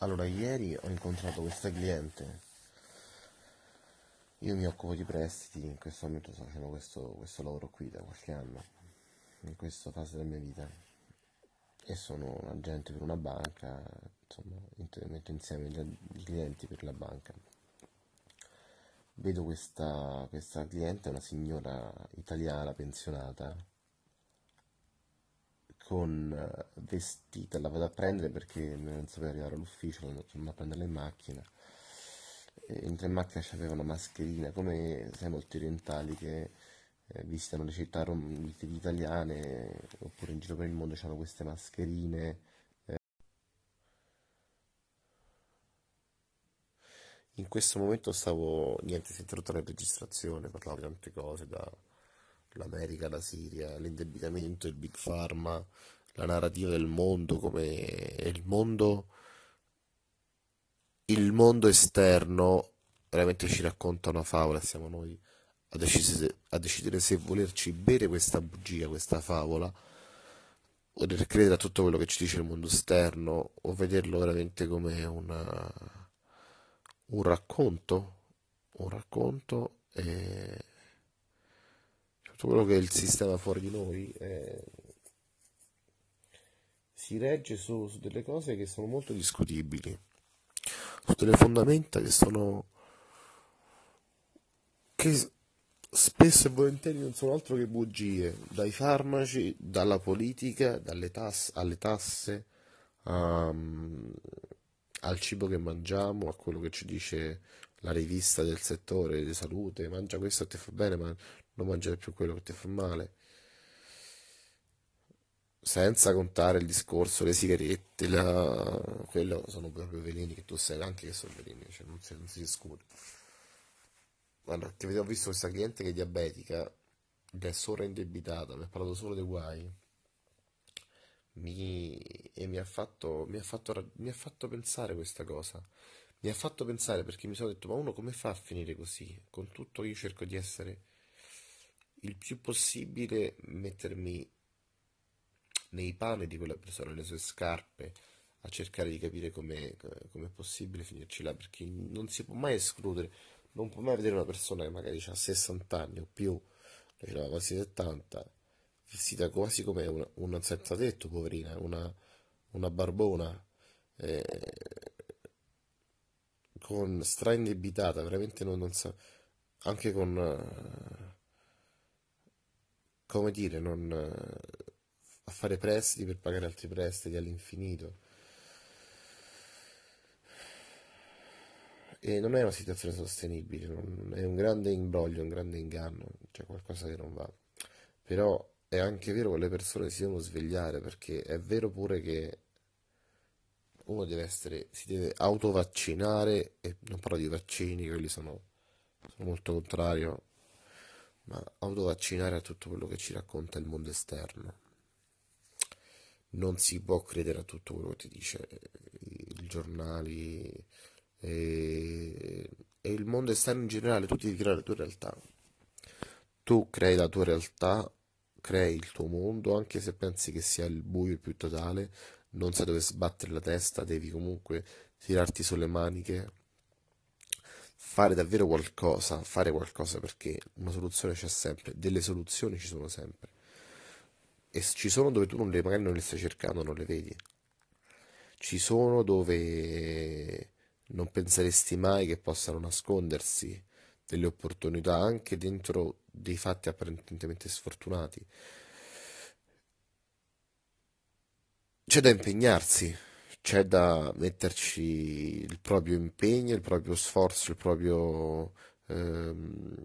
Allora, ieri ho incontrato questa cliente. Io mi occupo di prestiti, in questo momento sto facendo questo, questo lavoro qui da qualche anno, in questa fase della mia vita. E sono un agente per una banca, insomma, metto insieme i clienti per la banca. Vedo questa, questa cliente, una signora italiana pensionata, con eh, vestita, la vado a prendere perché non sapeva arrivare all'ufficio, sono a prenderla in macchina. Entra in macchina c'aveva una mascherina, come sai molti orientali che eh, visitano le città rom- italiane oppure in giro per il mondo hanno queste mascherine. Eh. In questo momento stavo, niente, si è interrotta la registrazione, parlavo di tante cose, da l'America, la Siria, l'indebitamento, il Big Pharma, la narrativa del mondo, come il mondo, il mondo esterno veramente ci racconta una favola, siamo noi a decidere, a decidere se volerci bere questa bugia, questa favola, o credere a tutto quello che ci dice il mondo esterno, o vederlo veramente come una, un racconto, un racconto e tutto quello che è il sistema fuori di noi eh, si regge su, su, delle cose che sono molto discutibili, su delle fondamenta che sono che spesso e volentieri non sono altro che bugie, dai farmaci, dalla politica, dalle tasse, alle tasse, um, al cibo che mangiamo, a quello che ci dice la rivista del settore di salute, mangia questo e ti fa bene, ma non mangiare più quello che ti fa male. Senza contare il discorso, le sigarette, la... quello sono proprio veleni che tu sai anche che sono veleni, cioè non si, non si discute. Guarda, che ho visto questa cliente che è diabetica ed è indebitata, mi ha parlato solo dei guai mi... e mi ha, fatto, mi, ha fatto, mi ha fatto pensare questa cosa. Mi ha fatto pensare perché mi sono detto, ma uno come fa a finire così? Con tutto io cerco di essere il più possibile mettermi nei panni di quella persona, nelle sue scarpe, a cercare di capire come è possibile finirci là, perché non si può mai escludere, non può mai vedere una persona che magari ha 60 anni o più, lei aveva quasi 70, vestita quasi come una senza tetto, poverina, una, una barbona, eh, con stra indebitata, veramente non, non sa, anche con... Eh, come dire, non, a fare prestiti per pagare altri prestiti all'infinito. E non è una situazione sostenibile, è un grande imbroglio, un grande inganno, c'è qualcosa che non va. Però è anche vero che le persone si devono svegliare perché è vero pure che uno deve essere, si deve autovaccinare e non parlo di vaccini, quelli sono, sono molto contrario ma autovaccinare a tutto quello che ci racconta il mondo esterno. Non si può credere a tutto quello che ti dice i giornali e, e il mondo esterno in generale, tu devi creare la tua realtà. Tu crei la tua realtà, crei il tuo mondo, anche se pensi che sia il buio più totale, non sai dove sbattere la testa, devi comunque tirarti sulle maniche fare davvero qualcosa, fare qualcosa perché una soluzione c'è sempre, delle soluzioni ci sono sempre. E ci sono dove tu non le, magari non le stai cercando, non le vedi. Ci sono dove non penseresti mai che possano nascondersi delle opportunità anche dentro dei fatti apparentemente sfortunati. C'è da impegnarsi, c'è da metterci il proprio impegno, il proprio sforzo, il proprio... Ehm,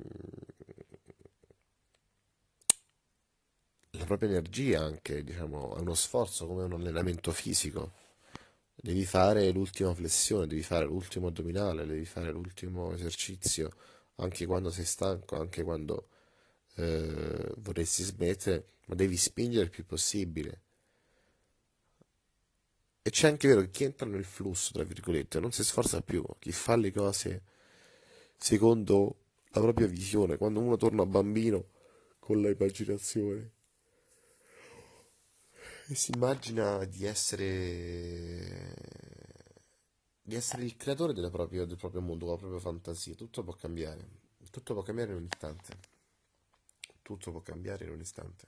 la propria energia anche, diciamo, è uno sforzo come un allenamento fisico. Devi fare l'ultima flessione, devi fare l'ultimo addominale, devi fare l'ultimo esercizio, anche quando sei stanco, anche quando eh, vorresti smettere, ma devi spingere il più possibile e c'è anche vero che chi entra nel flusso, tra virgolette, non si sforza più, chi fa le cose secondo la propria visione, quando uno torna bambino con l'immaginazione e si immagina di essere di essere il creatore della propria- del proprio mondo, con la propria fantasia. Tutto può cambiare. Tutto può cambiare in un istante. Tutto può cambiare in un istante.